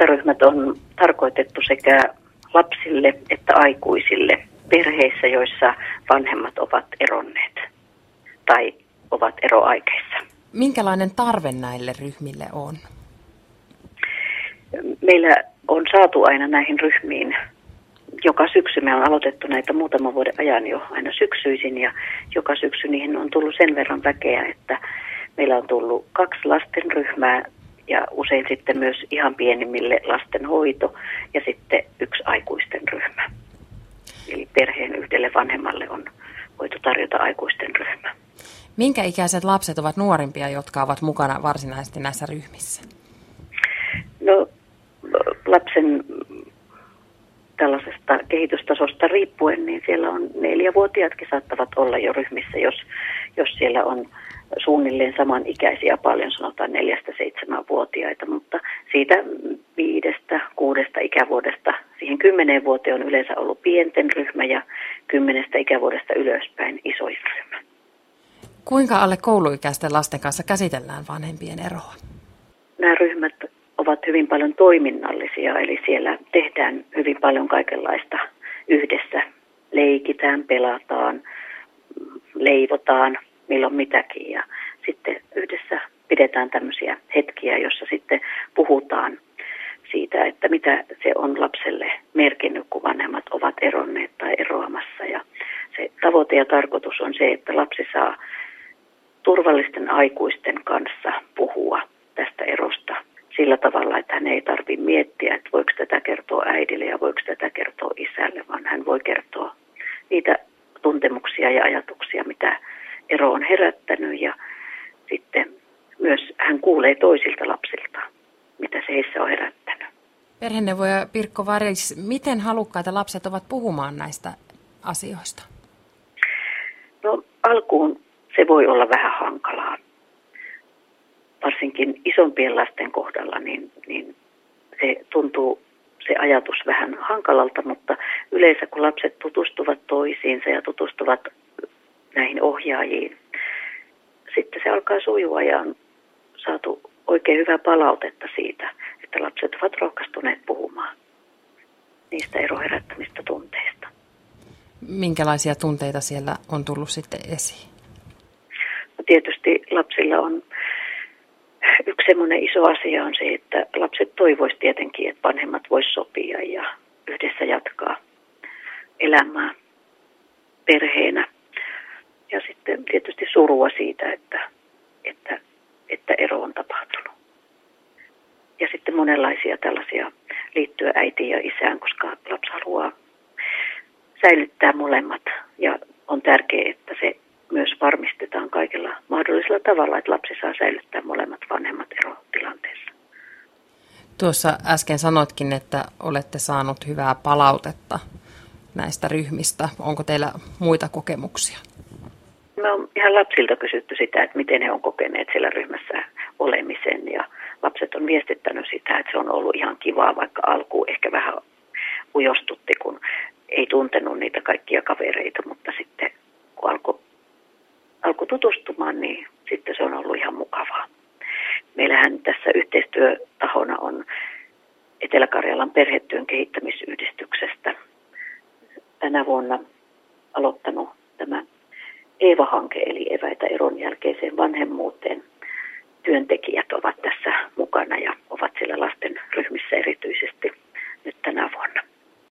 Iltaryhmät on tarkoitettu sekä lapsille että aikuisille perheissä, joissa vanhemmat ovat eronneet tai ovat eroaikeissa. Minkälainen tarve näille ryhmille on? Meillä on saatu aina näihin ryhmiin joka syksy me on aloitettu näitä muutaman vuoden ajan jo aina syksyisin ja joka syksy niihin on tullut sen verran väkeä, että meillä on tullut kaksi lastenryhmää ja usein sitten myös ihan pienimmille lastenhoito ja sitten yksi aikuisten ryhmä. Eli perheen yhdelle vanhemmalle on voitu tarjota aikuisten ryhmä. Minkä ikäiset lapset ovat nuorimpia, jotka ovat mukana varsinaisesti näissä ryhmissä? No lapsen tällaisesta kehitystasosta riippuen, niin siellä on neljävuotiaatkin saattavat olla jo ryhmissä, jos, jos siellä on suunnilleen samanikäisiä paljon, sanotaan neljästä seitsemän vuotiaita, mutta siitä viidestä, kuudesta ikävuodesta siihen kymmeneen vuoteen on yleensä ollut pienten ryhmä ja kymmenestä ikävuodesta ylöspäin isoin ryhmä. Kuinka alle kouluikäisten lasten kanssa käsitellään vanhempien eroa? Nämä ryhmät ovat hyvin paljon toiminnallisia, eli siellä tehdään hyvin paljon kaikenlaista yhdessä. Leikitään, pelataan, leivotaan, milloin mitäkin pidetään tämmöisiä hetkiä, jossa sitten puhutaan siitä, että mitä se on lapselle merkinnyt, kun vanhemmat ovat eronneet tai eroamassa. Ja se tavoite ja tarkoitus on se, että lapsi saa turvallisten aikuisten kanssa puhua tästä erosta sillä tavalla, että hän ei tarvitse miettiä, että voiko tätä kertoa äidille ja voiko tätä kertoa isälle, vaan hän voi kertoa niitä tuntemuksia ja ajatuksia, mitä ero on herättänyt ja sitten myös hän kuulee toisilta lapsilta, mitä se heissä on herättänyt. Perheneuvoja Pirkko Varis, miten halukkaita lapset ovat puhumaan näistä asioista? No alkuun se voi olla vähän hankalaa varsinkin isompien lasten kohdalla, niin, niin se tuntuu se ajatus vähän hankalalta, mutta yleensä kun lapset tutustuvat toisiinsa ja tutustuvat näihin ohjaajiin, sitten se alkaa sujua ja on saatu oikein hyvää palautetta siitä, että lapset ovat rohkaistuneet puhumaan niistä eroherättämistä tunteista. Minkälaisia tunteita siellä on tullut sitten esiin? No tietysti lapsilla on yksi semmoinen iso asia on se, että lapset toivois tietenkin, että vanhemmat vois sopia ja yhdessä jatkaa elämää perheenä. Ja sitten tietysti surua siitä, että, että, että ero on tapahtunut. Ja sitten monenlaisia tällaisia liittyä äitiin ja isään, koska lapsi haluaa säilyttää molemmat. Ja on tärkeää, että se myös varmistetaan kaikilla mahdollisella tavalla, että lapsi saa säilyttää molemmat vanhemmat erotilanteessa. Tuossa äsken sanotkin, että olette saanut hyvää palautetta näistä ryhmistä. Onko teillä muita kokemuksia? Me on ihan lapsilta kysytty sitä, että miten he on kokeneet siellä ryhmässä olemisen ja lapset on viestittänyt sitä, että se on ollut ihan kivaa, vaikka alkuun ehkä vähän ujostutti, kun ei tuntenut niitä kaikkia kavereita, mutta sitten kun alkoi alkoi tutustumaan, niin sitten se on ollut ihan mukavaa. Meillähän tässä yhteistyötahona on Etelä-Karjalan perhetyön kehittämisyhdistyksestä tänä vuonna aloittanut tämä EVA-hanke, eli eväitä eron jälkeiseen vanhemmuuteen.